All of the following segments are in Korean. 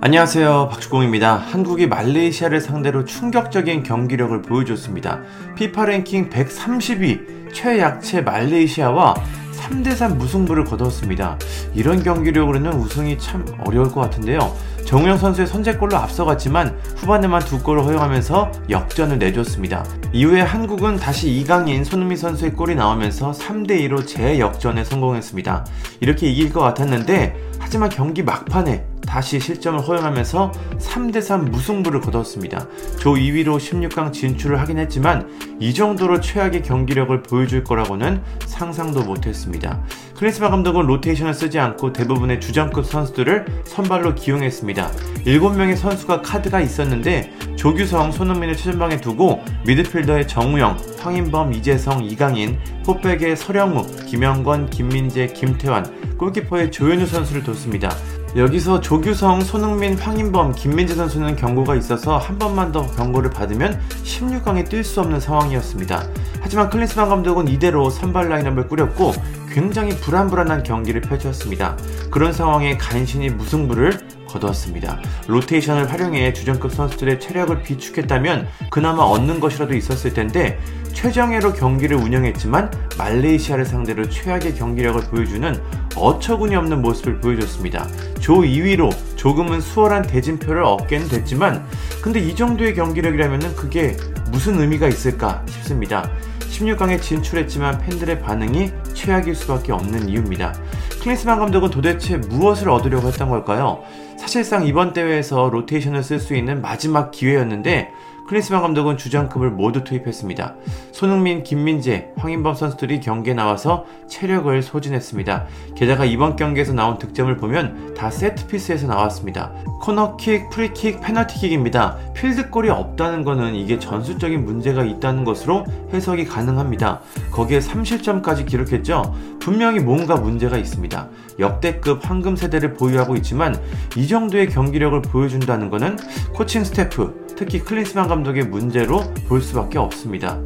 안녕하세요. 박주공입니다. 한국이 말레이시아를 상대로 충격적인 경기력을 보여줬습니다. 피파 랭킹 130위 최약체 말레이시아와 3대3 무승부를 거뒀습니다. 이런 경기력으로는 우승이 참 어려울 것 같은데요. 정우영 선수의 선제골로 앞서갔지만 후반에만 두 골을 허용하면서 역전을 내줬습니다. 이후에 한국은 다시 이강인, 손흥민 선수의 골이 나오면서 3대2로 재역전에 성공했습니다. 이렇게 이길 것 같았는데 하지만 경기 막판에 다시 실점을 허용하면서 3대3 무승부를 거뒀습니다. 조 2위로 16강 진출을 하긴 했지만 이 정도로 최악의 경기력을 보여줄 거라고는 상상도 못했습니다. 클리스마 감독은 로테이션을 쓰지 않고 대부분의 주전급 선수들을 선발로 기용했습니다. 7명의 선수가 카드가 있었는데 조규성, 손흥민을 최전방에 두고 미드필더의 정우영, 황인범, 이재성, 이강인, 포백의 서령우, 김영권, 김민재, 김태환, 골키퍼의 조현우 선수를 뒀습니다. 여기서 조규성, 손흥민, 황인범, 김민재 선수는 경고가 있어서 한 번만 더 경고를 받으면 16강에 뛸 수 없는 상황이었습니다. 하지만 클린스만 감독은 이대로 선발 라인업을 꾸렸고 굉장히 불안불안한 경기를 펼쳤습니다. 그런 상황에 간신히 무승부를 거두었습니다. 로테이션을 활용해 주전급 선수들의 체력을 비축했다면 그나마 얻는 것이라도 있었을 텐데 최정예로 경기를 운영했지만 말레이시아를 상대로 최악의 경기력을 보여주는 어처구니 없는 모습을 보여줬습니다. 조 2위로 조금은 수월한 대진표를 얻게는 됐지만 근데 이 정도의 경기력이라면 그게 무슨 의미가 있을까 싶습니다. 16강에 진출했지만 팬들의 반응이 최악일 수밖에 없는 이유입니다. 클린스만 감독은 도대체 무엇을 얻으려고 했던 걸까요? 사실상 이번 대회에서 로테이션을 쓸 수 있는 마지막 기회였는데 클린스만 감독은 주전급을 모두 투입했습니다. 손흥민, 김민재, 황인범 선수들이 경기에 나와서 체력을 소진했습니다. 게다가 이번 경기에서 나온 득점을 보면 다 세트피스에서 나왔습니다. 코너킥, 프리킥, 페널티킥입니다. 필드골이 없다는 것은 이게 전술적인 문제가 있다는 것으로 해석이 가능합니다. 거기에 3실점까지 기록했죠. 분명히 뭔가 문제가 있습니다. 역대급 황금 세대를 보유하고 있지만 이 정도의 경기력을 보여준다는 것은 코칭 스태프, 특히 클린스만 감독의 문제로 볼 수밖에 없습니다.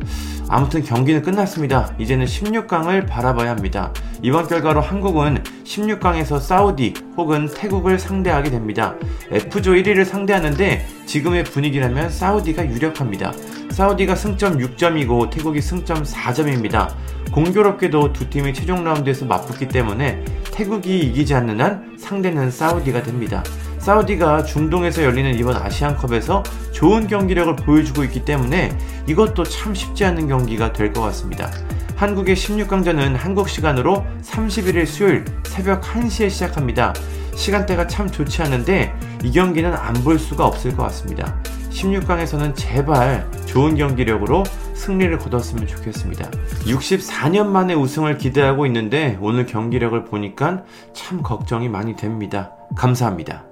아무튼 경기는 끝났습니다. 이제는 16강을 바라봐야 합니다. 이번 결과로 한국은 16강에서 사우디 혹은 태국을 상대하게 됩니다. F조 1위를 상대하는데 지금의 분위기라면 사우디가 유력합니다. 사우디가 승점 6점이고 태국이 승점 4점입니다. 공교롭게도 두 팀이 최종 라운드에서 맞붙기 때문에 태국이 이기지 않는 한 상대는 사우디가 됩니다. 사우디가 중동에서 열리는 이번 아시안컵에서 좋은 경기력을 보여주고 있기 때문에 이것도 참 쉽지 않은 경기가 될 것 같습니다. 한국의 16강전은 한국 시간으로 31일 수요일 새벽 1시에 시작합니다. 시간대가 참 좋지 않은데 이 경기는 안 볼 수가 없을 것 같습니다. 16강에서는 제발 좋은 경기력으로 승리를 거뒀으면 좋겠습니다. 64년 만에 우승을 기대하고 있는데 오늘 경기력을 보니까 참 걱정이 많이 됩니다. 감사합니다.